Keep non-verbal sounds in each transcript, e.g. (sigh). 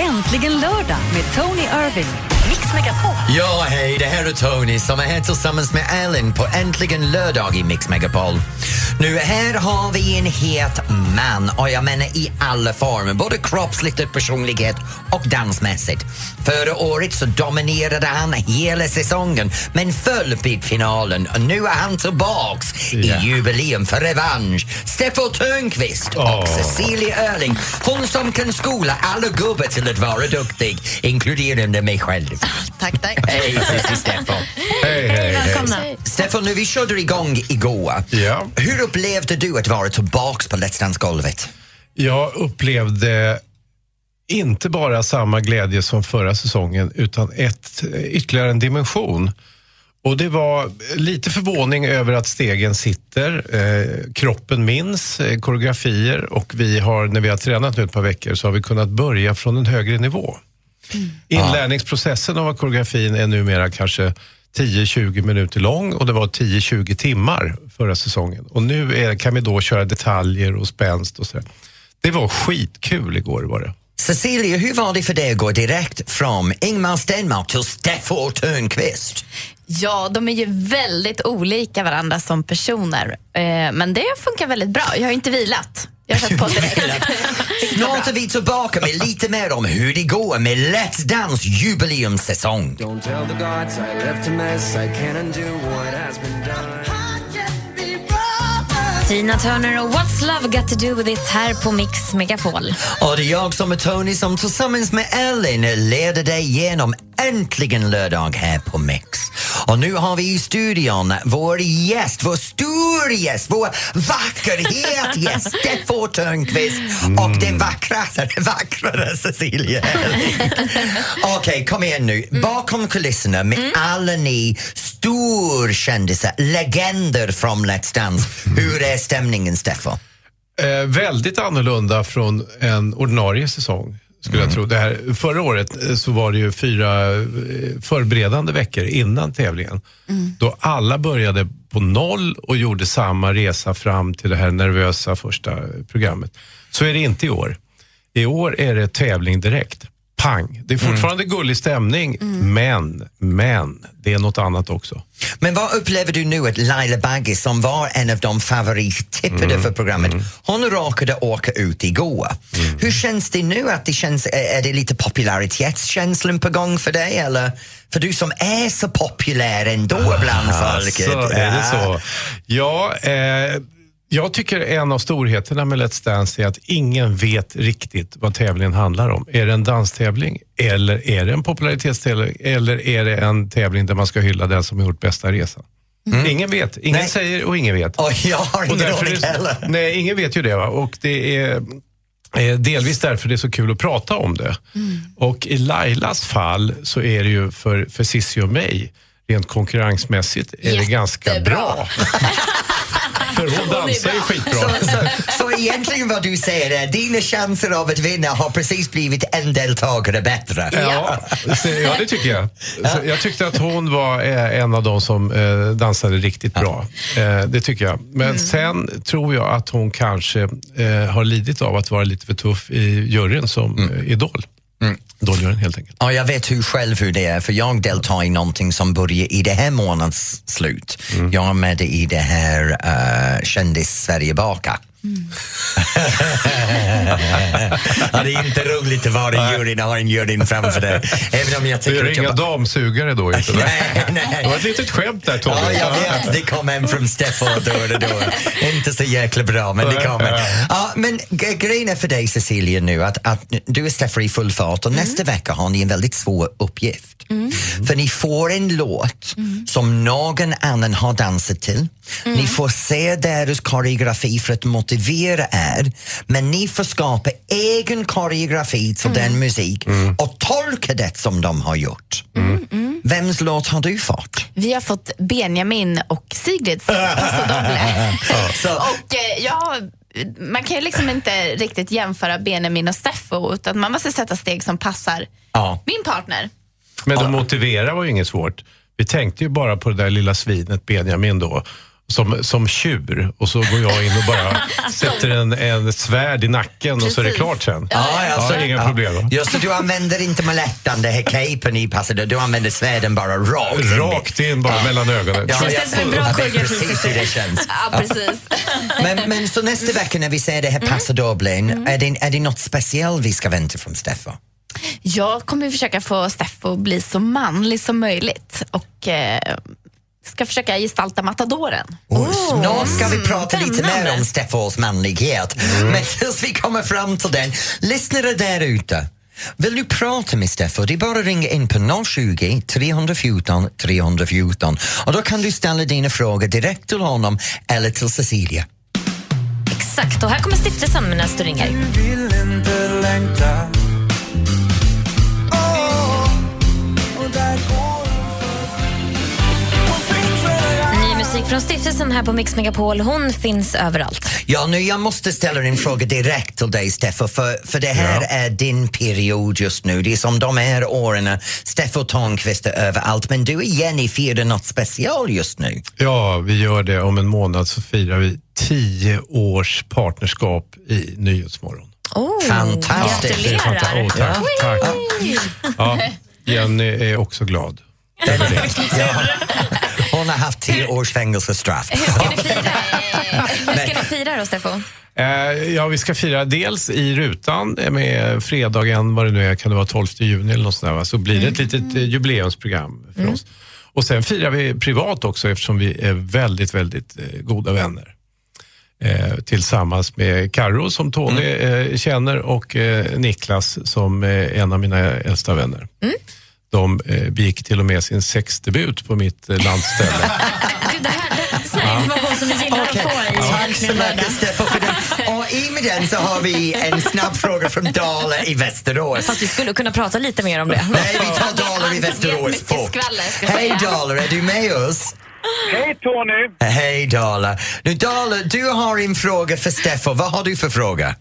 Äntligen lördag med Tony Irving. Mix Megapol. Ja, hej, det här är Tony som är här tillsammans med Ellen på Äntligen lördag i Mix Megapol. Nu, här har vi en het man och jag menar i alla former, både kroppsligt och personlighet och dansmässigt. Förra året så dominerade han hela säsongen men föll vid finalen och nu är han tillbaks Ja. i jubileum för revansch. Steffo Törnqvist och. Cecilia Erling, hon som kan skola alla gubbar till att vara duktig, inkluderande mig själv. Tack, tack. Hej, Cissi Steffo. Hej, hej, hej. Välkomna. Stefan, nu vi körde igång igår. Ja. Hur upplevde du att vara tillbaks på Let's Dance-golvet? Jag upplevde inte bara samma glädje som förra säsongen utan ett, ytterligare en dimension. Och det var lite förvåning över att stegen sitter, eh, kroppen minns eh, koreografier och vi har, när vi har tränat nu ett par veckor så har vi kunnat börja från en högre nivå. Inlärningsprocessen av koreografin är numera kanske 10-20 minuter lång och det var 10-20 timmar förra säsongen. Och nu är, kan vi då köra detaljer och spänst och sådär. Det var skitkul igår var det. Cecilia, hur var det för dig att gå direkt från Ingmar Stenmark till Steffo Törnqvist? Ja, de är ju väldigt olika varandra som personer. Eh, men det funkar väldigt bra. Jag har inte vilat. Jag har satt på direkt. Snart är vi tillbaka med lite mer om hur det går med Let's Dance jubileumssäsong. Don't tell the gods I left a mess. I can't undo what has been done. Tina Turner och What's Love Got To Do With It här på Mix Megapol. Och det är jag som är Tony som tillsammans med Ellen leder dig igenom Äntligen lördag här på Mix. Och nu har vi i studion vår gäst, vår stora gäst, vår vackerhet gäst, (laughs) Steffo Törnqvist och den vackrare, (laughs) vackrare Cecilia. (laughs) Okej, kom igen nu. Bakom kulisserna med alla ni storkändisar, legender från Let's Dance. Hur är stämningen, Steffo? Eh, väldigt annorlunda från en ordinarie säsong. Skulle jag tro. Det här, förra året eh, så var det ju fyra eh, förberedande veckor innan tävlingen. Då alla började på noll och gjorde samma resa fram till det här nervösa första programmet. Så är det inte i år. I år är det tävling direkt. Pang! Det är fortfarande gullig stämning, men, men, det är något annat också. Men vad upplever du nu att Laila Bagge som var en av de favorittippade för programmet, hon råkade åka ut igår. Hur känns det nu? att det känns, Är är det lite popularitetskänslan på gång för dig? Eller? För du som är så populär ändå bland folket. Så Alltså, är det så. Ja, eh, jag tycker en av storheterna med Let's Dance är att ingen vet riktigt vad tävlingen handlar om. Är det en danstävling eller är det en popularitetstävling eller är det en tävling där man ska hylla den som har gjort bästa resan? Ingen vet. Ingen Mm. Nej. säger och ingen vet. Och jag har ingen aning heller. Nej, ingen vet ju det. Va? Och det är eh, delvis därför det är så kul att prata om det. Och i Lailas fall så är det ju för, för Cissi och mig, rent konkurrensmässigt, är det ganska Jättebra. bra. (laughs) för hon dansar ju skitbra. Så, så, så egentligen vad du säger är dina chanser av att vinna har precis blivit en deltagare bättre. Ja, ja, det tycker jag. Så jag tyckte att hon var eh, en av de som eh, dansade riktigt bra. Eh, det tycker jag. Men sen tror jag att hon kanske har lidit av att vara lite för tuff i juryn som eh, Idol. Idoljuryn helt enkelt. Ja, jag vet hur själv hur det är, för jag deltar i någonting som börjar i det här månads slut. Jag är med i det här uh, Kändis-Sverige bakar. (laughs) ja, det är inte roligt att vara i juryn och ha en juryn framför dig. Även om jag Du tycker är att inga jag... damsugare då inte? (laughs) Nej, nej. Det var ett litet skämt där Tommy. Ja, jag vet. Det kom en från Steffo då och då. Inte så jäkla bra, men det kommer. Ja, men grejen är för dig, Cecilia, nu att, att du är Steffo i full fart och nästa vecka har ni en väldigt svår uppgift. För ni får en låt som någon annan har dansat till. Ni får se deras koreografi för att motivera er, men ni får skapa egen koreografi till den musik och tolka det som de har gjort. Vems låt har du fått? Vi har fått Benjamin och Sigrids. (laughs) Så, Och eh, ja, man kan ju liksom inte riktigt jämföra Benjamin och Steffo utan man måste sätta steg som passar ja. min partner. Men att motivera var ju inget svårt. Vi tänkte ju bara på det där lilla svinet Benjamin då. Som, som tjur och så går jag in och bara (laughs) sätter en, en svärd i nacken och så är det klart sen. Ja, Ja, inga problem. va? Just det, du använder inte maletten, det här capen i passet, du använder svärden bara rakt in. Rakt in bara mellan ögonen. Ja, Känns jag- det som en bra jag vet koreografi, precis hur det känns. Ja, precis. (laughs) Men, men så nästa vecka när vi ser det här Paso Dublin, är, det, är det något speciellt vi ska vänta från Steffo? Jag kommer försöka få Steffo att bli så manlig som möjligt och eh, ska försöka gestalta matadoren. Oh, Snart ska vi prata lite mer om Steffos manlighet. Men (laughs) tills vi kommer fram till den, lyssnare där ute. Vill du prata med Steffo? Det är bara att ringa in på 020 314 314 och då kan du ställa dina frågor direkt till honom eller till Cecilia. Exakt, och här kommer stiftelsen med nästa ringer. vill inte längta från stiftelsen här på Mix Megapol. Hon finns överallt. Ja, nu jag måste ställa en fråga direkt till dig Steffo för, för det här Ja. är din period just nu. Det är som de här åren, Steffo Törnqvist är överallt men du och Jenny firar något special just nu. Ja, vi gör det. Om en månad så firar vi tio års partnerskap i Nyhetsmorgon. Oh, Fantastiskt. Det. Gratulerar. Åh, tack, tack. Ja, Jenny är också glad. Ja. Hon har haft tio års fängelsestraff. Hur ska ni (laughs) fira? Hur ska ni fira då, Steffo? Eh, ja, vi ska fira dels i rutan med fredagen, vad det nu är, kan det vara 12 juni eller något sånt där, så blir det ett litet eh, jubileumsprogram för oss. Och sen firar vi privat också eftersom vi är väldigt, väldigt eh, goda vänner. Eh, tillsammans med Karo som Tony eh, känner och eh, Niklas som eh, en av mina äldsta vänner. De eh, begick till och med sin sexdebut på mitt eh, landställe. (laughs) Gud, det här det är information som vi gillar att få i Tack så mycket Steffo för den. Och i med den så har vi en snabb fråga från Dala i Västerås. Fast vi skulle kunna prata lite mer om det. Nej, vi tar Dalar i Västerås fort. Hej. Dalar, är du med oss? Hej Tony! Hej Dala. Nu Dala, du har en fråga för Steffo. Vad har du för fråga?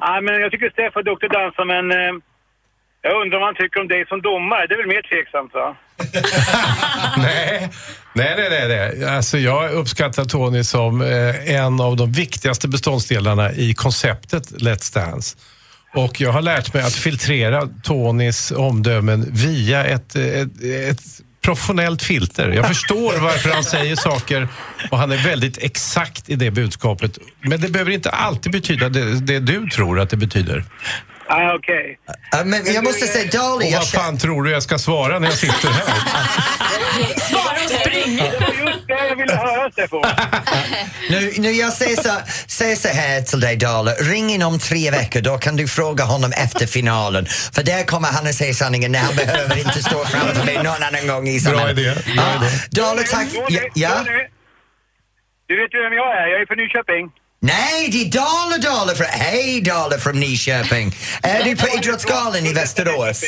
Ja, men jag tycker Steffo är duktig att dansa men eh, jag undrar vad han tycker om dig som domare. Det är väl mer tveksamt va? (laughs) nej, nej, nej. nej, nej. Alltså, jag uppskattar Tony som eh, en av de viktigaste beståndsdelarna i konceptet Let's Dance. Och jag har lärt mig att filtrera Tonys omdömen via ett, ett, ett professionellt filter. Jag förstår varför han säger saker och han är väldigt exakt i det budskapet. Men det behöver inte alltid betyda det, det du tror att det betyder. Ah, Okej. Uh, men jag måste säga Dala, Och jag vad fan tror du jag ska svara när jag sitter här? (laughs) Svara och spring! Just det jag ville höra Steffo. nu, nu jag säger så, säger så här till dig Dala, ring in om tre veckor, då kan du fråga honom efter finalen. För där kommer han att säga sanningen när han behöver inte stå framför mig någon annan gång i Bra sommaren. idé. Bra Ja, idé. Tack. Ja. Du vet ju vem jag är. Jag är från Nyköping. Nej, det är Dala Dala från... Hej Dala från Nyköping. Är du på Idrottsgalan i Västerås?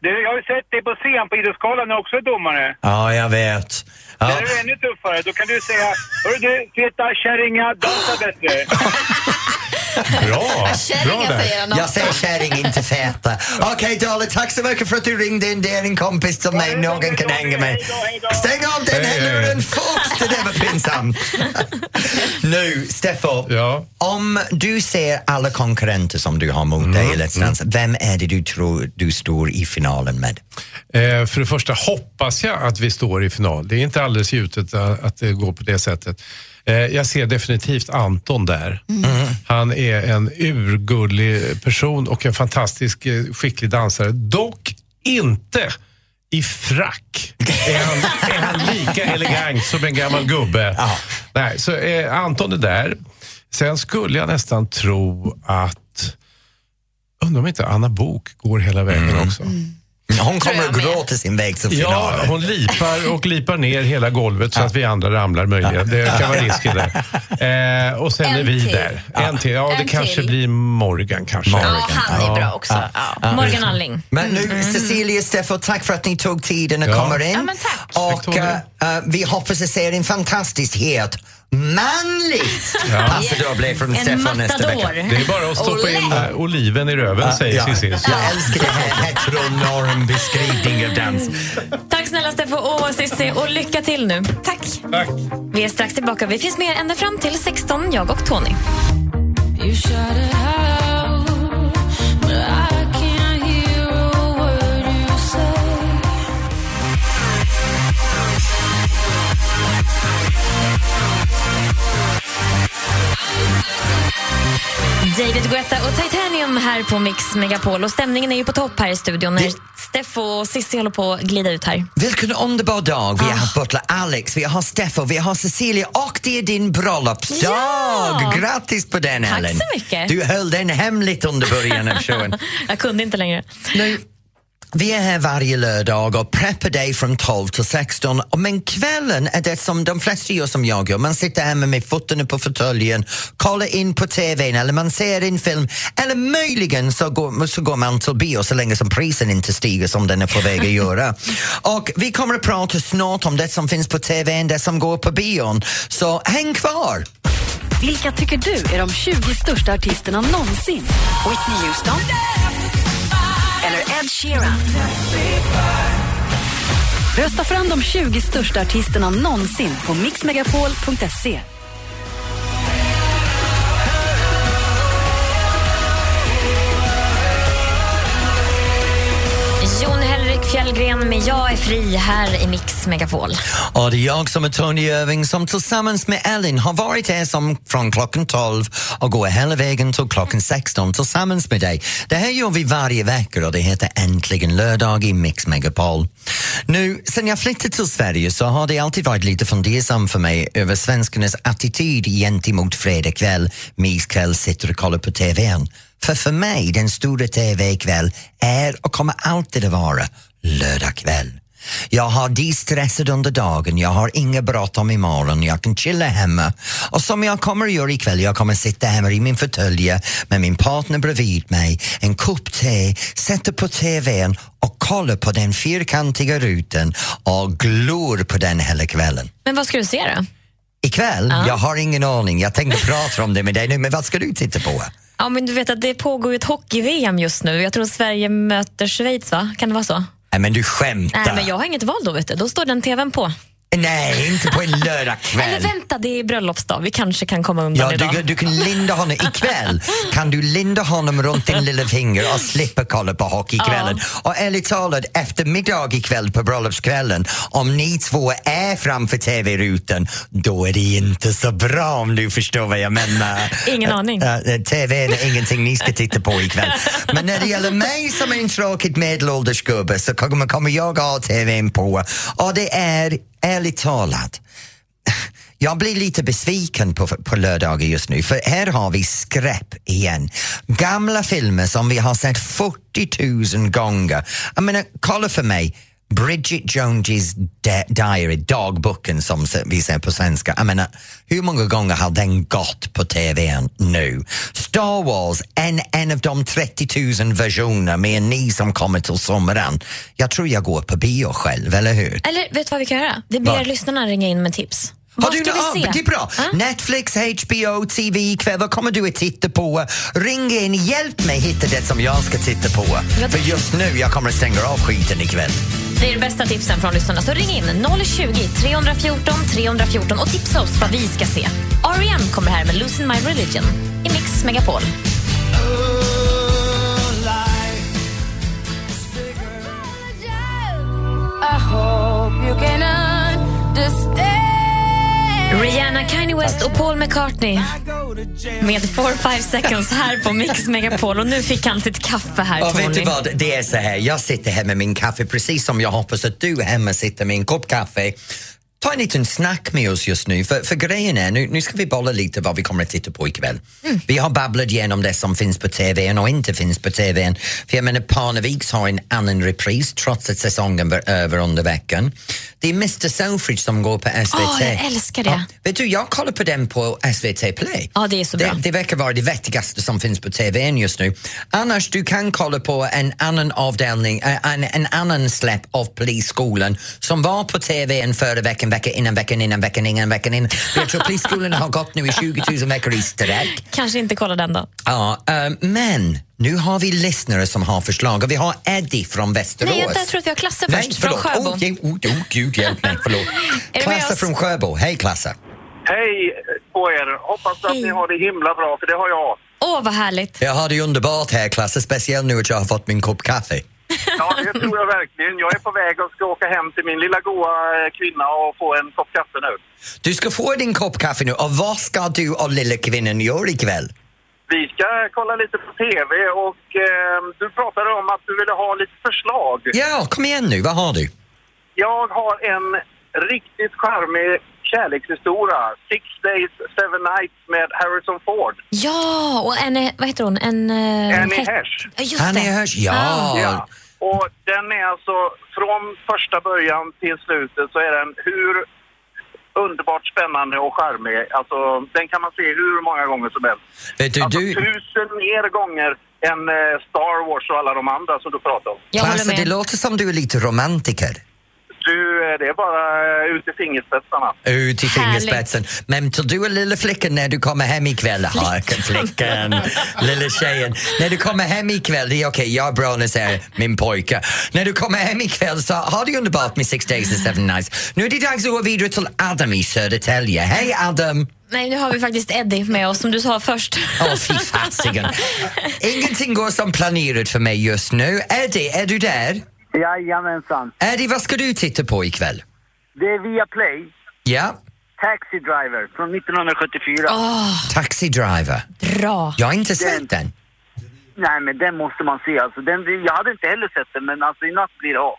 Du, jag har ju sett dig på scen på Idrottsgalan när också är domare. Ja, jag vet. Ja. Där är du ännu tuffare. Då kan du säga Hörru du, feta kärringar, dansa bättre. (laughs) Bra! Bra Kärringar säger han Jag säger kärring, inte feta. Okej Dala, tack så mycket för att du ringde in. Det är en kompis till mig någon kan hänga med. Stäng av den här luren fort, det där var pinsamt. (laughs) nu, Steffo. Ja. Om du ser alla konkurrenter som du har mot dig i Let's Dance, vem är det du tror du står i finalen med? Eh, för det första hoppas jag att vi står i final. Det är inte alldeles gjutet att att det går på det sättet. Eh, jag ser definitivt Anton där. Han är en urgullig person och en fantastisk eh, skicklig dansare. Dock inte i frack är han, är han lika elegant som en gammal gubbe. Ja. Nej, så eh, Anton är där. Sen skulle jag nästan tro att Undrar om inte Anna Bok går hela vägen också. Hon kommer att med. gråta sin väg till Ja, finalen. hon lipar och lipar ner hela golvet så att vi andra ramlar möjligen. Det kan vara risken där. Eh, och sen En är vi till. där. En till. Ja, det En kanske till. blir Morgan kanske. Ja, han är bra också. Ja. Morgan Alling. Men nu, Cecilia Steffo, tack för att ni tog tiden att Ja. komma in. Ja, men tack. Och Tack, eh, vi hoppas att se en fantastiskt het, manligt Ja. Paso Doble från En Steffo nästa vecka. Det är bara att stoppa in eh, oliven i röven, säger Ja, Cissi. jag älskar det här heteronorm beskrivning av dans. Tack snälla Steffo och Cissi och lycka till nu. Tack! Tack. Vi är strax tillbaka. Vi finns med ända fram till 16, jag och Tony. David Guetta och Titanium här på Mix Megapol. Och stämningen är ju på topp här i studion när Det- Steffo och Cissi håller på att glida ut här. Vilken underbar dag. Vi Ah. har butler Alex, vi har Steffo, vi har Cecilia och det är din bröllopsdag. Ja! Grattis på den Tack Ellen. så mycket. Du höll den hemligt under början av showen. (laughs) Jag kunde inte längre. Nu, vi är här varje lördag och preppar dig från 12 till 16. Och Men kvällen är det som de flesta gör som jag gör. Man sitter hemma med fötterna på fåtöljen, kollar in på TVn eller man ser en film. Eller möjligen så går, så går man till bio så länge som prisen inte stiger som den är på väg att göra. (laughs) Och vi kommer att prata snart om det som finns på TVn, det som går på bion. Så häng kvar! Vilka tycker du är de 20 största artisterna någonsin? Whitney Houston? Eller Ed Sheeran? Rösta fram de 20 största artisterna någonsin på mixmegapol.se. Fjällgren med Jag är fri här i Mix Megapol. Och det är jag som är Tony Irving som tillsammans med Ellen har varit här som från klockan 12 och går hela vägen till klockan 16 tillsammans med dig. Det här gör vi varje vecka och det heter Äntligen lördag i Mix Megapol. Nu, sen jag flyttade till Sverige så har det alltid varit lite fundersam för mig över svenskarnas attityd gentemot fredag kväll, myskväll, sitter och kollar på TVn. För för mig, den stora TV-kväll är och kommer alltid att vara lördag kväll. Jag har de-stressat under dagen, jag har inga bråttom imorgon, jag kan chilla hemma. Och som jag kommer att göra ikväll, jag kommer att sitta hemma i min fåtölj med min partner bredvid mig, en kopp te, sätta på TVn och kolla på den fyrkantiga rutan och glor på den hela kvällen. Men vad ska du se då? Ikväll? Jag har ingen aning, jag tänkte prata om det med dig nu, men vad ska du titta på? Ja, men du vet att det pågår ju ett hockey-VM just nu. Jag tror Sverige möter Schweiz, va? Kan det vara så? Nej men du skämtar. Nej, men jag har inget val då, vet du. Då står den tvn på. Nej, inte på en lördagkväll. (laughs) Eller vänta, det är bröllopsdag. Vi kanske kan komma undan Ja, idag. du, du kan linda honom ikväll. Kan du linda honom runt din lilla finger och slippa kolla på hockeykvällen. Och ärligt talat, eftermiddag ikväll på bröllopskvällen, om ni två är framför TV-rutan, då är det inte så bra om du förstår vad jag menar. Ingen aning. Äh, äh, TV är ingenting ni ska titta på ikväll. Men när det gäller mig som är en tråkig medelålders gubbe så kommer jag ha TVn på och det är, ärligt talat, (laughs) jag blir lite besviken på, på lördagar just nu för här har vi skräp igen. Gamla filmer som vi har sett 40 000 gånger. Jag menar, kolla för mig. Bridget Jones's da- Diary, dagboken som vi säger på svenska. Jag menar, hur många gånger har den gått på TV nu? Star Wars, en, en av de 30 000 versioner med ni som kommer till sommaren. Jag tror jag går på bio själv, eller hur? Eller vet du vad vi kan göra? Vi ber lyssnarna ringa in med tips. Har du ska nå- vi se? ah, Det är bra. Ah? Netflix, HBO, TV ikväll. Vad kommer du att titta på? Ring in, hjälp mig hitta det som jag ska titta på. För just nu, jag kommer att stänga av skiten ikväll. Det är de bästa tipsen från lyssnarna. Så ring in 020 314 314 och tipsa oss vad vi ska se. R.E.M. kommer här med Losing My Religion i Mix Megapol. Rihanna, Kanye West och Paul McCartney med 4-5 seconds här på Mix Megapol. Och nu fick han sitt kaffe här, Och vet Tony. du vad, det är så här, jag sitter här med min kaffe precis som jag hoppas att du hemma sitter med en kopp kaffe. Ta en liten snack med oss just nu, för, för grejen är, nu, nu ska vi bolla lite vad vi kommer att titta på ikväll. Vi har babblat igenom det som finns på TVn och inte finns på TVn. För jag menar, Parneviks har en annan repris trots att säsongen var över under veckan. Det är Mr Selfridge som går på SVT. Åh, jag älskar det. vet du, jag kollar på den på SVT Play. Ja, det är så bra. Det, det verkar vara det vettigaste som finns på TVn just nu. Annars, du kan kolla på en annan avdelning, eh, en, en annan släpp av Polisskolan som var på TVn förra veckan veckan, veckan innan, veckan innan, veckan innan, veckan innan. Beatrice har gått nu i 20 000 veckor i sträck. Kanske inte kolla den då. Ja, eh, men nu har vi lyssnare som har förslag och vi har Eddie från Västerås. Nej, jag tror att vi har Klasse Nej, först från förlåt. Sjöbo. Oh, oh, oh, gud hjälp mig, (laughs) förlåt. Klasse från Sjöbo. Hej Klasse. Hej på er! Hoppas att ni har det himla bra, för det har jag. Åh, vad härligt. Jag har det underbart här Klasse, speciellt nu att jag har fått min kopp kaffe. Ja, det tror jag verkligen. Jag är på väg och ska åka hem till min lilla goa eh, kvinna och få en kopp kaffe nu. Du ska få din kopp kaffe nu och vad ska du och lilla kvinnan göra ikväll? Vi ska kolla lite på TV och eh, du pratade om att du ville ha lite förslag. Ja, kom igen nu, vad har du? Jag har en riktigt charmig kärlekshistoria. Six Days, Seven Nights med Harrison Ford. Ja, och en, eh, vad heter hon? En... eh, Annie Hesh. Ja, just Han det. hörs, ja. Ja. Och den är alltså, från första början till slutet så är den hur underbart spännande och charmig. Alltså, den kan man se hur många gånger som helst. Vet du, Alltså du, tusen mer gånger än eh, Star Wars och alla de andra som du pratar om. Jag Klasse, det låter som du är lite romantiker. Du, eh, det är bara eh, ut i fingerspetsarna. Ut i fingerspetsen. Men tror du är lilla flickan när du kommer hem ikväll? Flickan. flickan, lilla tjejen. När du kommer hem ikväll, det är okej, jag är bra när säger min pojke. När du kommer hem ikväll så har du underbart med Six Days and Seven Nights. Nu är det dags att gå vidare till Adam i Södertälje. Hej Adam! Nej, nu har vi faktiskt Eddie med oss som du sa först. Åh fy fasiken. (laughs) Ingenting går som planerat för mig just nu. Eddie, är du där? Jajamensan. Eddie, vad ska du titta på ikväll? Det är via Play. Ja, Taxi Driver från 1974. Åh, Taxi Driver. bra. Jag har inte sett den. Nej, men den måste man se. Alltså, den, jag hade inte heller sett den, men alltså, i natt blir det av.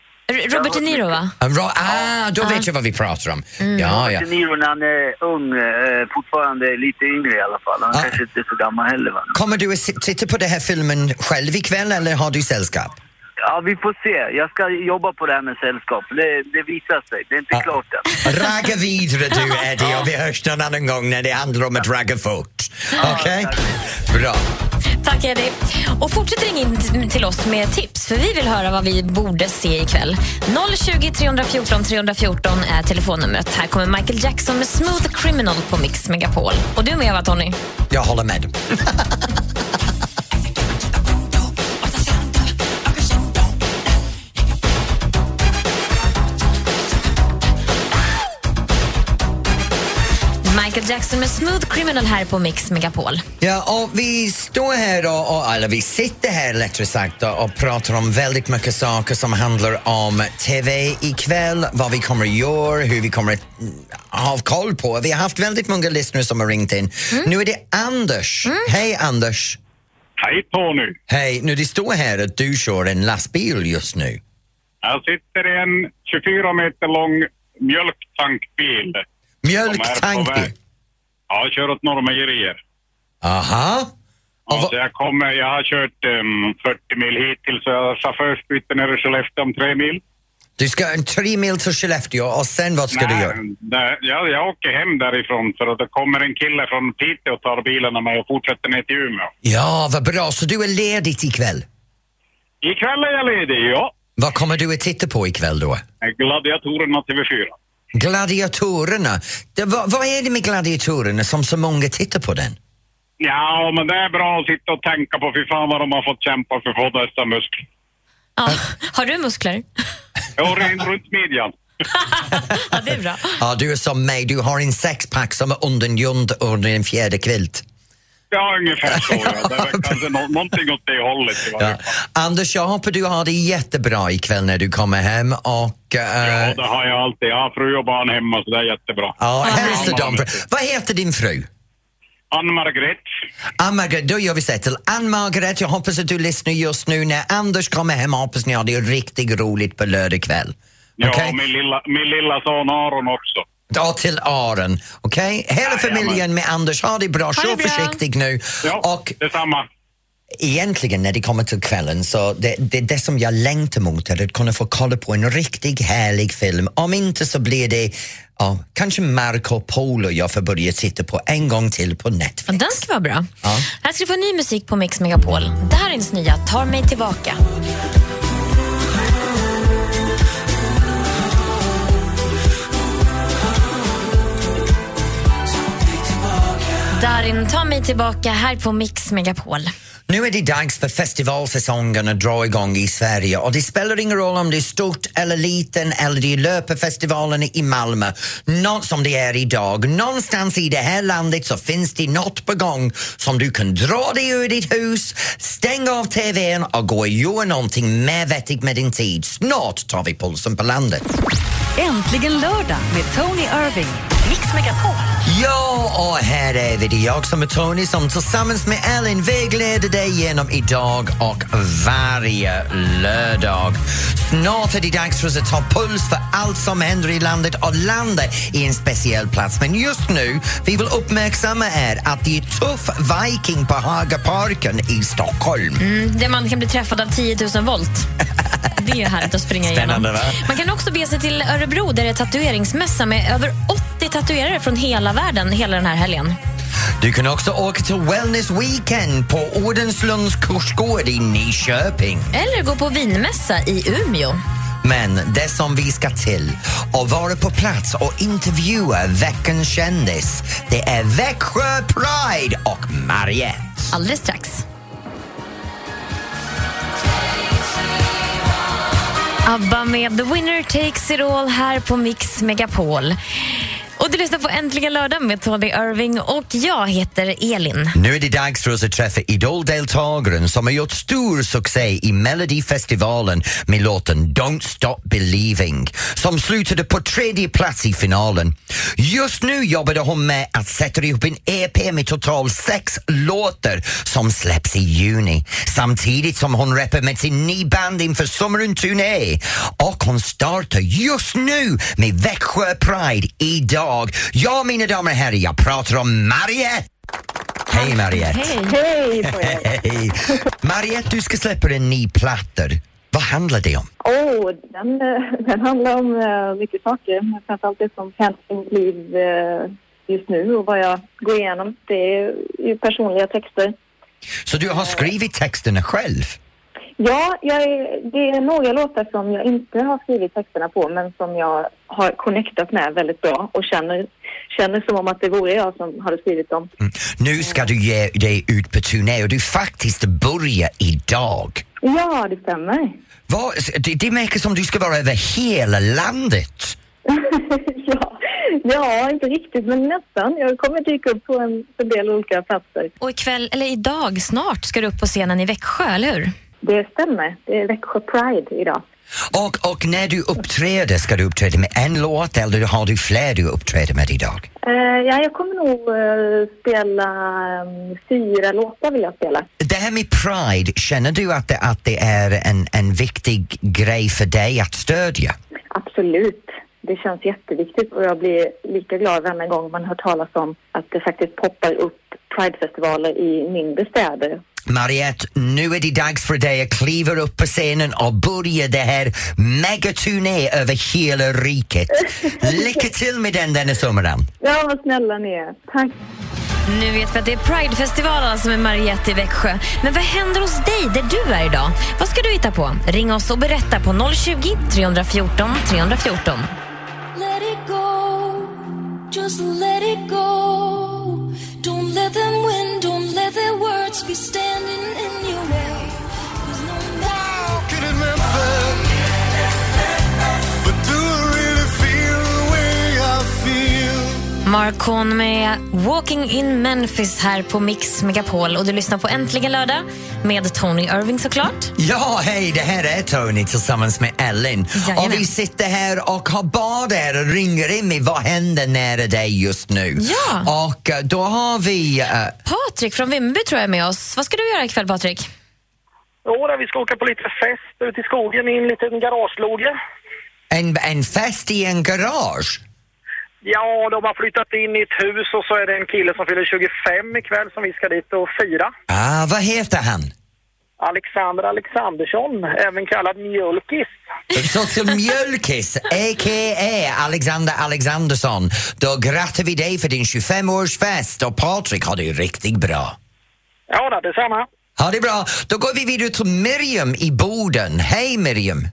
Robert De Niro, va? Ah, Bra, ah, då vet jag vad vi pratar om. Ja, ja. De Niro när han är ung, eh, fortfarande lite yngre i alla fall. Han Ja. kanske inte är så gammal heller. Va? Kommer du att titta på den här filmen själv ikväll eller har du sällskap? Ja, vi får se. Jag ska jobba på det här med sällskap. Det, det visar sig. Det är inte Ja. klart än. Ragga vidare du Eddie och vi hörs någon annan gång när det handlar om att ragga fort. Okej? Bra. Tack Eddie. Och fortsätt ringa in till oss med tips för vi vill höra vad vi borde se ikväll. 020 314 314 är telefonnumret. Här kommer Michael Jackson med Smooth Criminal på Mix Megapol. Och du med va Tony? Jag håller med. (laughs) Michael Jackson med Smooth Criminal här på Mix Megapol. Ja, och vi står här, och, och, eller vi sitter här rättare sagt och, och pratar om väldigt mycket saker som handlar om TV ikväll, vad vi kommer att göra, hur vi kommer att mm, ha koll på. Vi har haft väldigt många lyssnare som har ringt in. Nu är det Anders. Hej Anders. Hej Tony! Hej, nu det står här att du kör en lastbil just nu. Jag sitter i en 24 meter lång mjölktankbil. Väg- Ja, jag kör åt Norra Mejerier. Aha. Ja, så jag, kommer, jag har kört um, 40 mil hittills så jag har chaufförsbyte nere i Skellefteå om tre mil. Du ska en tre mil till Skellefteå och sen vad ska du göra? nej, jag, jag åker hem därifrån för att det kommer en kille från Piteå och tar bilen med mig och fortsätter ner till Umeå. Ja, vad bra. Så du är ledig ikväll? Ikväll är jag ledig, ja. Vad kommer du att titta på ikväll då? Gladiatorerna TV4. Gladiatorerna. Det, vad, vad är det med gladiatorerna som så många tittar på den? Ja, men det är bra att sitta och tänka på. Fy fan vad de har fått kämpa för att få dessa muskler. Ja. Har du muskler? Jag ren runt midjan. (laughs) Ja, det är bra. Ja, du är som mig. Du har en sexpack som är undergömd under en fjäderkvilt. Ja, ungefär så. Ja. (laughs) Det väl kanske nå- någonting åt det hållet i varje Ja. fall. Anders, jag hoppas du har det jättebra ikväll när du kommer hem och... eh, Ja, det har jag alltid. Jag har fru och barn hemma så det är jättebra. Ja, hälsa Ja, dem. Vad heter din fru? Ann-Margret. Ann-Margret, då gör vi så till Ann-Margret, jag hoppas att du lyssnar just nu. När Anders kommer hem hoppas ni har det riktigt roligt på lördag kväll. Ja, Okej? och min lilla, min lilla son Aron också. Ja, till Aron. Okej? Hela Jajamän. familjen med Anders, ha det bra. Kör försiktigt nu. Ja, Och detsamma. egentligen när det kommer till kvällen så det, det, det som jag längtar mot är att kunna få kolla på en riktigt härlig film. Om inte så blir det ja, kanske Marco Polo jag får börja titta på en gång till på Ja, Netflix. Den ska vara bra. Ja. Här ska du få ny musik på Mix Megapol. Det här är ens nya Tar mig tillbaka. Darin, ta mig tillbaka här på Mix Megapol. Nu är det dags för festivalsäsongen att dra igång i Sverige och det spelar ingen roll om det är stort eller liten eller det är löpefestivalen i Malmö, något som det är idag. Någonstans i det här landet så finns det något på gång som du kan dra dig ur ditt hus, stänga av TVn och gå och göra någonting mer vettigt med din tid. Snart tar vi pulsen på landet. Äntligen lördag med Tony Irving. Mix Megapol. Ja, och här är vi. Det är jag som är Tony som tillsammans med Ellen vägleder dig genom idag och varje lördag. Snart är det dags för oss att ta puls för allt som händer i landet och landa i en speciell plats. Men just nu, vi vill uppmärksamma er att det är tuff Viking på Hagaparken i Stockholm. Mm, där man kan bli träffad av 10 000 volt. (laughs) Det är härligt att springa igenom. Spännande, va? Man kan också bege sig till Örebro där det är tatueringsmässa med över 80 tatuerare från hela världen hela den här helgen. Du kan också åka till Wellness Weekend på Odenslunds kursgård i Nyköping. Eller gå på vinmässa i Umeå. Men det som vi ska till och vara på plats och intervjua veckans kändis, det är Växjö Pride och Mariette. Alldeles strax. ABBA med The Winner Takes It All här på Mix Megapol. Och du lyssnar på Äntligen lördag med Tony Irving och jag heter Elin. Nu är det dags för oss att träffa Idol-deltagaren som har gjort stor succé i Melodifestivalen med låten Don't Stop Believing som slutade på tredje plats i finalen. Just nu jobbade hon med att sätta ihop en EP med totalt sex låtar som släpps i juni samtidigt som hon rappar med sin nya band inför sommaren-turné. Och hon startar just nu med Växjö Pride idag. Ja, mina damer och herrar, jag pratar om Mariette! Hej Mariette! Hej! (laughs) Hej! Mariette, du ska släppa en ny platta. Vad handlar det om? Oh, den, den handlar om eh, mycket saker. Framförallt det som hänt i mitt liv eh, just nu och vad jag går igenom. Det är ju personliga texter. Så du har skrivit texterna själv? Ja, jag det är några låtar som jag inte har skrivit texterna på men som jag har connectat med väldigt bra och känner, känner som om att det vore jag som hade skrivit dem. Nu ska du ge dig ut på turné och du faktiskt börjar idag. Ja, det stämmer. Vad, det, det märker som du ska vara över hela landet. (laughs) ja, ja, inte riktigt men nästan. Jag kommer dyka upp på en, en del olika platser. Och ikväll, eller idag, snart ska du upp på scenen i Växjö, eller hur? Det stämmer. Det är Växjö Pride idag. Och, och när du uppträder, ska du uppträda med en låt eller har du fler du uppträder med idag? Eh, ja, jag kommer nog eh, spela um, fyra låtar vill jag spela. Det här med Pride, känner du att det, att det är en, en viktig grej för dig att stödja? Absolut. Det känns jätteviktigt och jag blir lika glad varje gång man hör talas om att det faktiskt poppar upp Pridefestivaler i mindre städer. Mariette, nu är det dags för dig att kliva upp på scenen och börja det här megaturné över hela riket. Lycka (laughs) till med den denna sommaren. Ja, vad snälla ni är. Tack. Nu vet vi att det är Pridefestival alltså med Mariette i Växjö. Men vad händer hos dig där du är idag? Vad ska du hitta på? Ring oss och berätta på 020 314 just let it go. Don't let them Marcon med Walking in Memphis här på Mix Megapol. Och du lyssnar på Äntligen lördag med Tony Irving såklart. Ja, hej, det här är Tony tillsammans med Ellen. Jajamän. Och vi sitter här och har bad er och ringer in med vad händer nära dig just nu. Ja. Och eh, då har vi... eh, Patrik från Vimmerby tror jag är med oss. Vad ska du göra ikväll Patrik? Jo, vi ska åka på lite fest ute i skogen i en liten garageloge. en, en fest i en garage. Ja, de har flyttat in i ett hus och så är det en kille som fyller 25 ikväll som vi ska dit och fira. Ah, vad heter han? Alexander Alexandersson, även kallad Mjölkis. Så Mjölkis, a.k.a. Alexander Alexandersson. Då grattar vi dig för din 25-årsfest och Patrik har det riktigt bra. Ja, detsamma. Ha det bra. Då går vi vidare till Miriam i Boden. Hej Miriam!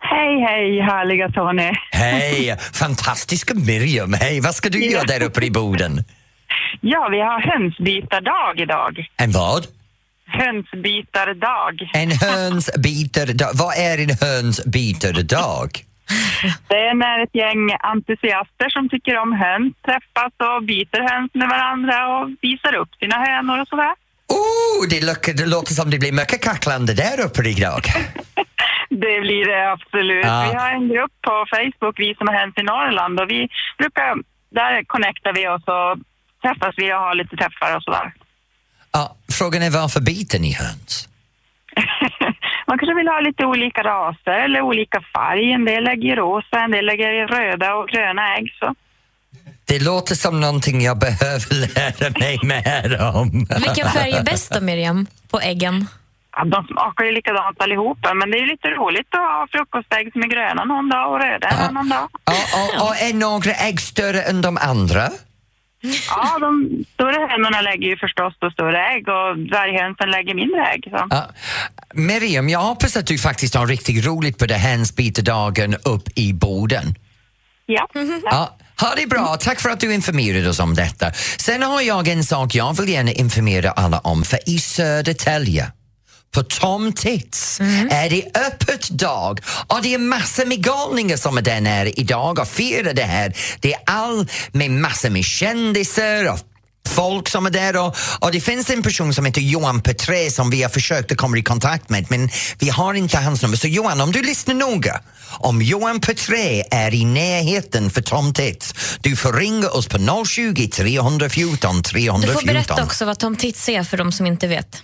Hej, hej, härliga Tony. Hej! Fantastiska Miriam. Hej, vad ska du göra där uppe i Boden? (laughs) Ja, vi har hönsbytardag idag. En vad? Hönsbytardag. En hönsbiterdag. Vad är en hönsbiterdag? (laughs) Det är när ett gäng entusiaster som tycker om höns träffas och byter höns med varandra och visar upp sina hönor och sådär. Oh, det, låter, det låter som det blir mycket kacklande där uppe idag. (laughs) Det blir det absolut. Ja. Vi har en grupp på Facebook, vi som har höns i Norrland och vi brukar, där connectar vi oss och träffas vi och har lite träffar och sådär. Ja, frågan är varför biter ni höns? (laughs) Man kanske vill ha lite olika raser eller olika färg. En del lägger rosa, en del lägger röda och gröna ägg. Så. Det låter som någonting jag behöver (laughs) lära mig mer om. Vilken färg är bäst då, Miriam, på äggen? Ja, de smakar ju likadant allihopa, men det är lite roligt att ha frukostägg som är gröna någon dag och röda en annan dag. Ja, och, och är några ägg större än de andra? Ja, de större hönorna lägger ju förstås då större ägg och dvärghönsen lägger mindre ägg. Så. Ja. Miriam, jag hoppas att du faktiskt har riktigt roligt på det hönsbiterdagen upp i Boden. Ja. Ja, ha det bra. Tack för att du informerade oss om detta. Sen har jag en sak jag vill gärna informera alla om, för i Södertälje på Tom Tits är det öppet dag och det är massor med galningar som är där nere idag och firar det här. Det är all med massor med kändisar och folk som är där och, och det finns en person som heter Johan Petré som vi har försökt att komma i kontakt med men vi har inte hans nummer. Så Johan, om du lyssnar noga, om Johan Petré är i närheten för Tom Tits, du får ringa oss på 020 314 Du 314. får berätta också vad Tom Tits är för de som inte vet.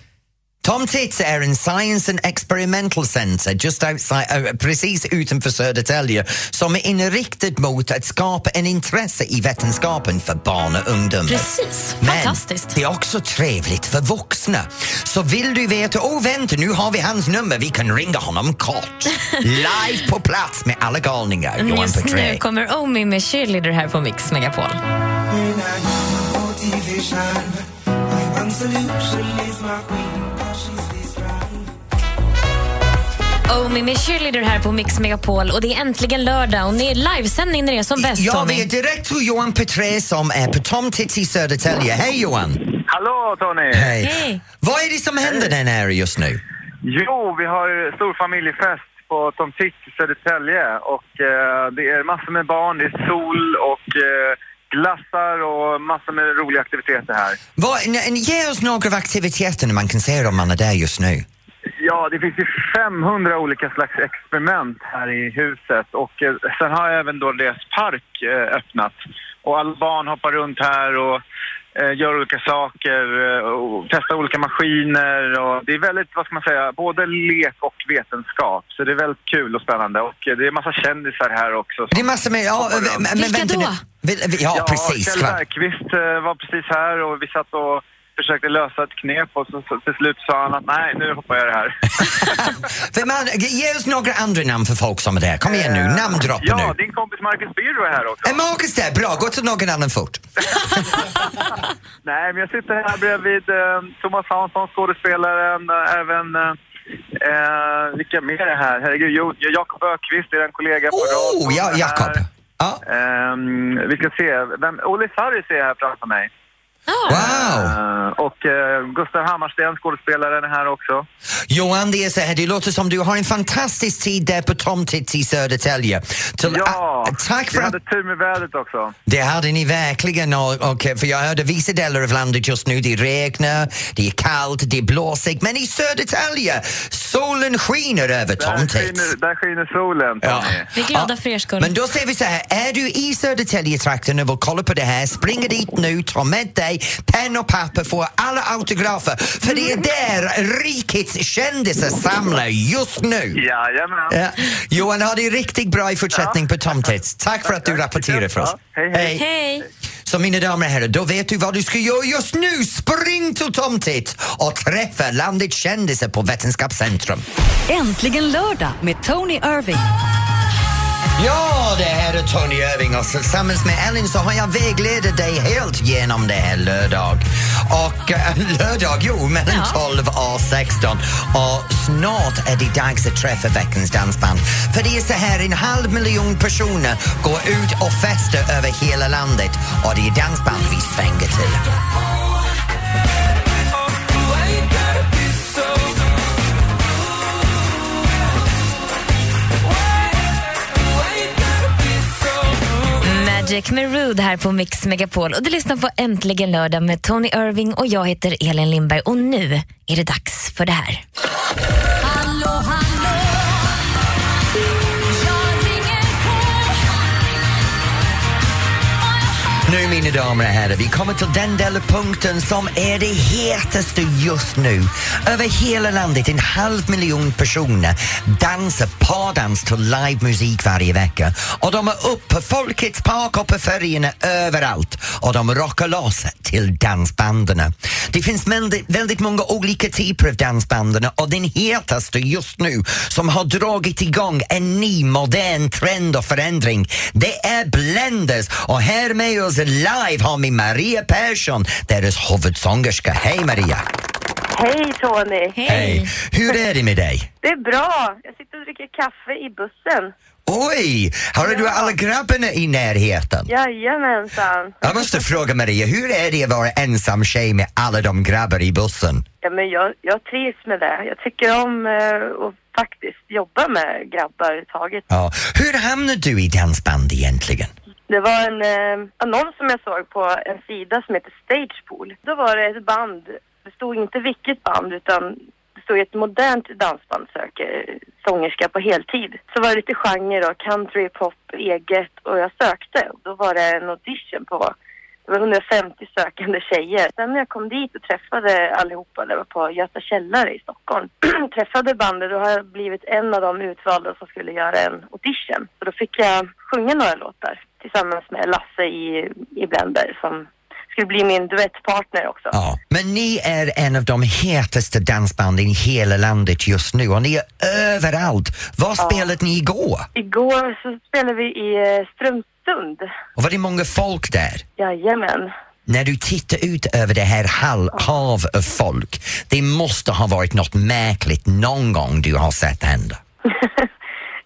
Tom Tits är en Science and Experimental Center just outside, eh, precis utanför Södertälje som är inriktad mot att skapa en intresse i vetenskapen för barn och ungdomar. Precis, Men fantastiskt. det är också trevligt för vuxna. Så vill du veta, åh vänta nu har vi hans nummer, vi kan ringa honom kort. (laughs) Live på plats med alla galningar, Johan Just Petré. nu kommer Omi med Cheerleader här på Mix Megapol. Omi med Cheerleader här på Mix Megapol och det är äntligen lördag och ni är livesändning när det är som bäst Ja, Tony. vi är direkt till Johan Petré som är på Tom Tits i Södertälje. Hej Johan! Hallå Tony! Hej! Vad är det som händer där nere just nu? Jo, vi har stor familjefest på Tom Tits i Södertälje och eh, det är massor med barn, det är sol och eh, glassar och massor med roliga aktiviteter här. Vad, n- ge oss några av aktiviteterna man kan se om man är där just nu. Ja, det finns ju 500 olika slags experiment här i huset och eh, sen har även då deras park eh, öppnat. Och alla barn hoppar runt här och eh, gör olika saker eh, och testar olika maskiner och det är väldigt, vad ska man säga, både lek och vetenskap. Så det är väldigt kul och spännande och eh, det är massa kändisar här också. Det är massor med... Ja, men, men vänta nu. Vill- vi- Ja, precis. Kjell. Bergqvist eh, var precis här och vi satt och försökte lösa ett knep och så, så till slut sa han att nej, nu hoppar jag det här. (laughs) Vem an- ge oss några andra namn för folk som är där. Kom igen nu, Eh, Ja, nu. din kompis Marcus Birro är här också. Är Marcus där? Bra, gå till någon annan fort. (laughs) Nej, men jag sitter här bredvid eh, Thomas Hansson, skådespelaren, eh, även... Eh, eh, vilka mer är här? Herregud, jo, Jakob Ökvist är en kollega på Oh, radion ja. Jakob. Ja. Ehm, vi ska se, vem, Olle ser jag här framför mig. Wow! Eh, och eh, Gustav Hammarsten, skådespelaren, är här också. Johan, det är så här, det låter som du har en fantastisk tid där på Tom Tits i Södertälje. Till- Ja, ah, tack för vi att hade tur med vädret också. Det hade ni verkligen och, och för jag hörde vissa delar av landet just nu, det regnar, det är kallt, det är blåsigt, men i Södertälje, solen skiner över Där Tom Tits. skiner, där skiner solen, Tony. Vi är glada för er skull. Men då säger vi så här, är du i Södertäljetrakten och vill kolla på det här, spring dit nu, ta med dig penna och papper, få alla autografer, för det är där rikets kändisar samlar just nu. Jajamän. Ja. Johan, ha det riktigt bra i fortsättning på Tom Tits. Tack för att du rapporterar för oss. Ja, hej, hej. Hej! Så mina damer och herrar, då vet du vad du ska göra just nu. Spring till Tom Tits och träffa landets kändisar på Vetenskapscentrum. Äntligen lördag med Tony Irving. Ja, det här är Tony Irving och tillsammans med Ellen så har jag väglett dig helt genom det här lördag. Och äh, lördag, jo, mellan 12 och 16. Och snart är det dags att träffa veckans dansband. För det är så här, en halv miljon personer går ut och festar över hela landet och det är dansband vi svänger till. Magic med Rude här på Mix Megapol. Och du lyssnar på Äntligen lördag med Tony Irving och jag heter Elin Lindberg. Och nu är det dags för det här. Nu mina damer och herrar, vi kommer till den delen av punkten som är det hetaste just nu. Över hela landet, en halv miljon personer dansar pardans till livemusik varje vecka. Och de är uppe på Folkets park och på färgerna överallt. Och de rockar loss till dansbanden. Det finns väldigt många olika typer av dansbanden och den hetaste just nu som har dragit igång en ny modern trend och förändring, det är Blenders. Och här med oss live har vi Maria Persson, deras huvudsångerska. Hej Maria! Hej Tony! Hej! Hur är det med dig? Det är bra. Jag sitter och dricker kaffe i bussen. Oj! Har du alla grabbarna i närheten? Jajamensan. Jag måste fråga Maria, hur är det att vara ensam tjej med alla de grabbar i bussen? Ja, men jag, jag trivs med det. Jag tycker om eh, att faktiskt jobba med grabbar överhuvudtaget. Ja. Hur hamnade du i dansband egentligen? Det var en eh, annons som jag såg på en sida som heter Stagepool. Då var det ett band, det stod inte vilket band utan det stod ett modernt dansband söker sångerska på heltid. Så var det lite genre då, country, pop, eget och jag sökte. Då var det en audition på det var 150 sökande tjejer. Sen när jag kom dit och träffade allihopa, det var på Göta källare i Stockholm, (clears throat) träffade bandet, då har jag blivit en av de utvalda som skulle göra en audition. Så då fick jag sjunga några låtar tillsammans med Lasse i, i Blender som skulle bli min duettpartner också. Ja. Men ni är en av de hetaste dansbanden i hela landet just nu och ni är överallt. Var spelade ni igår? Igår så spelade vi i eh, Strömsund. Och var det många folk där? Jajamän. När du tittar ut över det här hav av folk, det måste ha varit något märkligt någon gång du har sett hända. (laughs)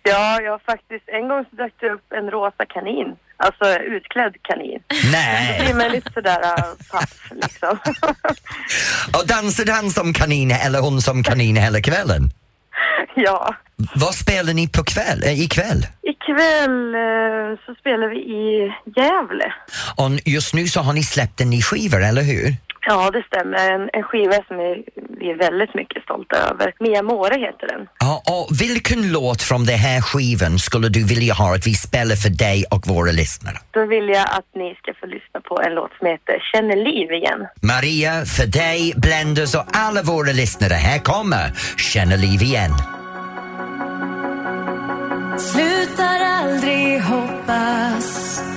Ja, jag har faktiskt, en gång så dök det upp en rosa kanin. Alltså utklädd kanin. Nej. Det blir mig lite sådär uh, paff liksom. (laughs) Och dansade han som kanin eller hon som kanin hela kvällen? (laughs) ja. Vad spelar ni på kväll, äh, ikväll? Ikväll eh, så spelar vi i Gävle. Och just nu så har ni släppt en ny skiva, eller hur? Ja, det stämmer. En, en skiva som vi, vi är väldigt mycket stolta över. Mia More heter den. Ja, och vilken låt från den här skivan skulle du vilja ha att vi spelar för dig och våra lyssnare? Då vill jag att ni ska få lyssna på en låt som heter Känner liv igen. Maria, för dig, Blenders och alla våra lyssnare, här kommer Känner liv igen. Slutar aldrig hoppas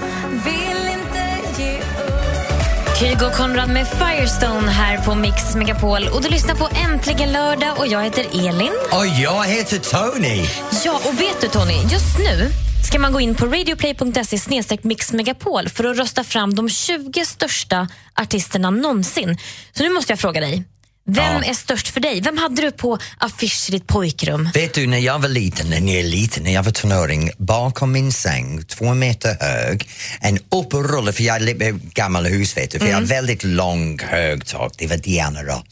Kygo Konrad med Firestone här på Mix Megapol. Och du lyssnar på Äntligen lördag och jag heter Elin. Och jag heter Tony. Ja, och vet du Tony, just nu ska man gå in på radioplay.se mixmegapol för att rösta fram de 20 största artisterna någonsin. Så nu måste jag fråga dig, vem Ja. är störst för dig? Vem hade du på affisch i ditt pojkrum? Vet du, när jag var liten, när jag är liten, när jag var tonåring, bakom min säng, två meter hög, en upprulle, för jag är lite gammal hus vet du, för jag har Mm. väldigt lång hög tak, det var Diana Ross.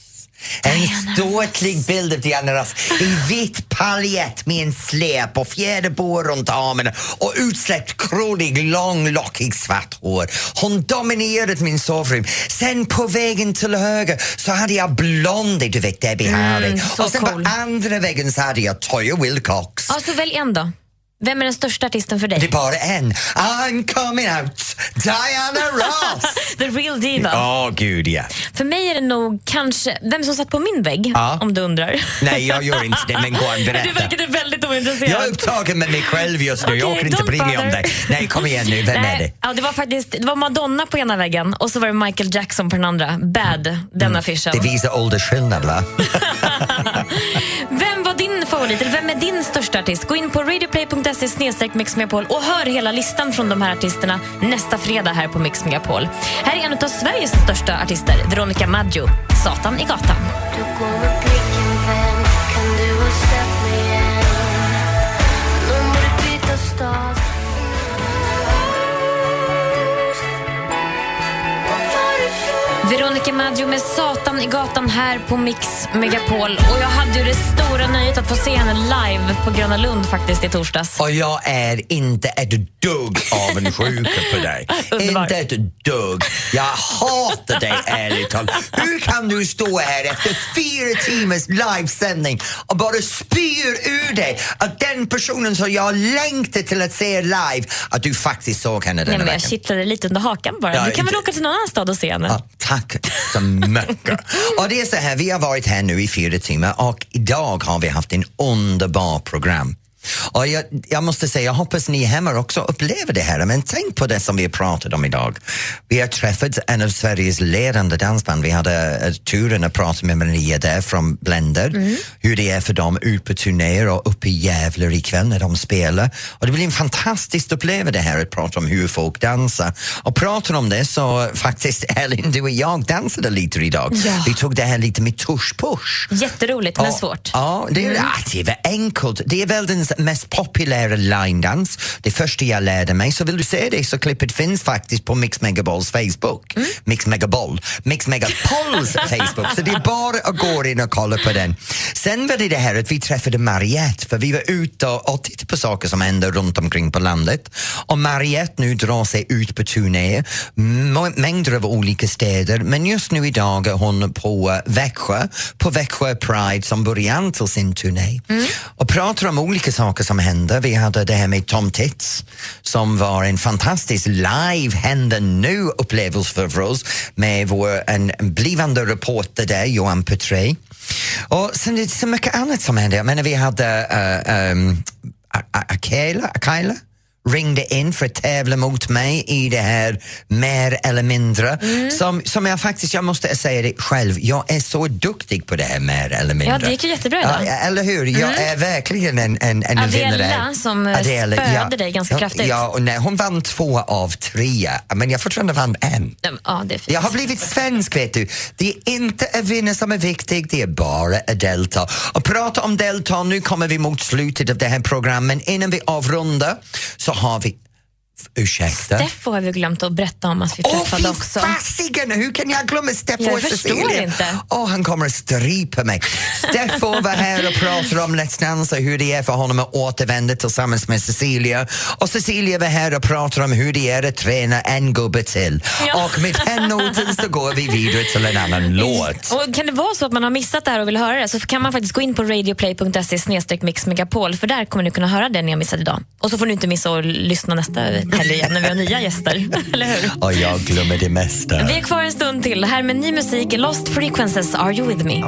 En ståtlig bild av Diana Ross i vitt paljett med en släp och fjäderbor runt armen och utsläppt krullig, lång, lockig svart hår. Hon dominerade min sovrum. Sen på vägen till höger så hade jag Blondie, du vet Debbie Harry. Mm, så och sen cool. på andra vägen så hade jag Toya Wilcox. Ja, så välj en då. Vem är den största artisten för dig? Det är bara en. I'm coming out, Diana Ross! (laughs) The real diva. Åh, gud ja. För mig är det nog kanske, vem som satt på min vägg, Ja. om du undrar. Nej, jag gör inte det, men gå och (laughs) Du berätta. verkade väldigt ointresserad. Jag är upptagen med mig själv just nu, jag Okej, orkar inte bry mig om dig. Nej, kom igen nu, vem Nej, är det? Ja, det var faktiskt det var Madonna på ena väggen och så var det Michael Jackson på den andra. Bad, den affischen. Mm. Det visar åldersskillnad, va? (laughs) Vem din favorit? Eller vem är din största artist? Gå in på radioplay.se snedstreck mixmegapol och hör hela listan från de här artisterna nästa fredag här på Mix Megapol. Här är en av Sveriges största artister, Veronica Maggio, Satan i gatan. Du går med blicken vän Kan du ha Veronica Maggio med Satan i gatan här på Mix Megapol. Och jag hade ju det stora nöjet att få se henne live på Gröna Lund faktiskt i torsdags. Och jag är inte ett dugg avundsjuk på dig. (laughs) Inte ett dugg. Jag hatar dig ärligt talat. Hur kan du stå här efter fyra timmars livesändning och bara spyr ur dig att den personen som jag längtar till att se live, att du faktiskt såg henne Nej, denna men jag veckan? kittlade lite under hakan bara. Ja, du kan väl inte- åka till någon annan stad och se henne? Ja, tack så mycket. och det är så här, vi har varit här nu i fyra timmar och idag har vi haft en underbar program. Och jag, jag måste säga, jag hoppas ni hemma också upplever det här, men tänk på det som vi har pratat om idag. Vi har träffat en av Sveriges ledande dansband. Vi hade eh, turen att prata med Maria där från Blender, hur det är för dem ut på turnéer och uppe i Gävle ikväll när de spelar. Och det blir en fantastisk upplevelse det här att prata om hur folk dansar. Och pratar om det så faktiskt (laughs) Elin, du och jag dansade lite idag. Ja. Vi tog det här lite med tusch-push. Jätteroligt, men svårt. Ja, det Mm. ah, det var enkelt. Det är väl den mest populära line-dans. Det första jag lärde mig. Så vill du se det så klippet finns faktiskt på Mix Megabols Facebook. Mm. Mix Megabol. Mix Megapols (laughs) Facebook. Så det är bara att gå in och kolla på den. Sen var det det här att vi träffade Mariette för vi var ute och, tittade på saker som händer runt omkring på landet. Och Mariette nu drar sig ut på turné, mängder av olika städer men just nu idag är hon på Växjö, på Växjö Pride som början till sin turné och pratar om olika saker som händer. Vi hade det här med Tom Tits som var en fantastisk live händer nu upplevelse för, oss med vår en, blivande reporter där, Johan Petré. Och sen är det så mycket annat som händer. Jag menar, vi hade uh, um, Akela, Akela ringde in för att tävla mot mig i det här mer eller mindre. Som, som jag faktiskt, jag måste säga det själv, jag är så duktig på det här mer eller mindre. Ja, det gick ju jättebra idag. Ja, eller hur? Jag Mm. är verkligen en, en, en Adela vinnare. som, eh, spöade dig ganska ja, kraftigt. Ja, och nej, hon vann två av tre, men jag fortfarande vann en. Ja, det är fint. Jag har blivit svensk vet du. Det är inte att vinna som är viktigt, det är bara att delta. Och prata om delta, nu kommer vi mot slutet av det här programmet, men innan vi avrundar så har vi Ursäkta? Steffo har vi glömt att berätta om att vi Åh, träffade fy också. fasiken! Hur kan jag glömma Steffo Jag och Cecilia? inte. Åh, han kommer att strypa mig. Steffo var här och pratade om Let's Dance och hur det är för honom att återvända tillsammans med Cecilia. Och Cecilia var här och pratade om hur det är att träna en gubbe till. Ja. Och med den noten så går vi vidare till en annan låt. Och kan det vara så att man har missat det här och vill höra det så kan man faktiskt gå in på radioplay.se mixmegapol för där kommer ni kunna höra det ni har missat idag. Och så får ni inte missa att lyssna nästa helg igen när vi har nya gäster. (laughs) Eller hur? Och jag glömmer det mesta. Vi är kvar en stund till. Här med ny musik, Lost Frequences, Are You With Me?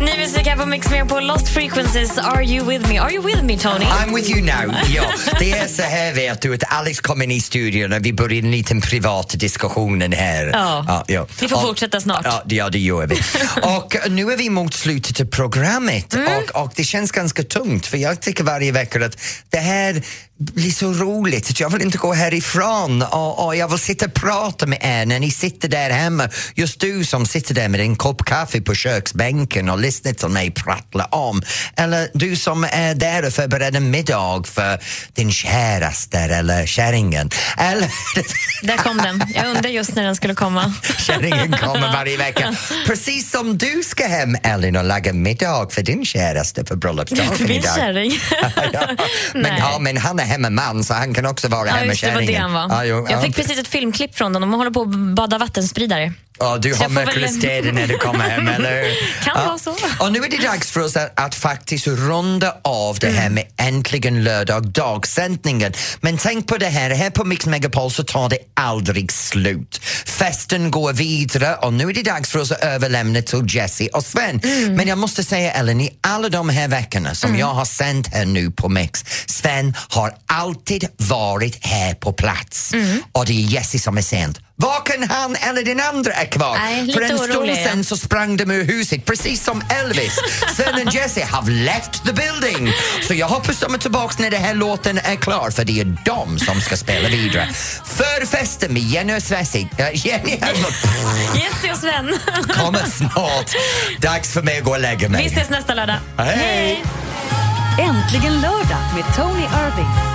Ny musik här på Mix på Lost Frequencies, Are You With Me? Are you with me Tony? I'm with you now. Ja, (laughs) det är så här vet du att Alex kom in i studion och vi började en liten privat diskussion här. Ja. ja. Vi får Och- fortsätta snart. Ja, ja, det gör vi. (laughs) och nu är vi mot slutet av programmet Mm. och, och det känns ganska tungt för jag tycker varje vecka att det här blir så roligt att jag vill inte gå härifrån och, och jag vill sitta och prata med er när ni sitter där hemma. Just du som sitter där med en kopp kaffe på köksbänken och lyssnar till mig prattla om. Eller du som är där och förbereder middag för din käraste eller kärringen. Eller (laughs) Där kom den. Jag undrar just när den skulle komma. (laughs) Kärringen kommer varje vecka. Precis som du ska hem, Elin, och laga middag för din käraste för bröllopsdagen Min idag. kärring. (laughs) ja, men, ja, men han är hemmaman så han kan också vara Ja, just det, var det hemmakärringen. han var. Ja, jo, Jag ja. fick precis ett filmklipp från dem. De håller på att bada vattenspridare. Ja, du har får väl- när du kommer hem, eller? (laughs) Kan ja. vara så. Och nu är det dags för oss att, att faktiskt runda av det här med Äntligen lördag dagsändningen. Men tänk på det här, här på Mix Megapol så tar det aldrig slut. Festen går vidare och nu är det dags för oss att överlämna till Jesse och Sven. Men jag måste säga Ellen, i alla de här veckorna som jag har sänt här nu på Mix, Sven har alltid varit här på plats. Och det är Jesse som är sent. Varken han eller den andra är kvar. Nej, För en stund sen så sprang de ur huset, precis som Elvis. Sven och Jesse have left the building. Så jag hoppas de är tillbaka när den här låten är klar, för det är de som ska spela vidare. Förfesten med Jenny och Svessig. Äh, Jenny Jesse och Sven. kommer snart. Dags för mig att gå och lägga mig. Vi ses nästa lördag. Hej! Äntligen lördag med Tony Irving.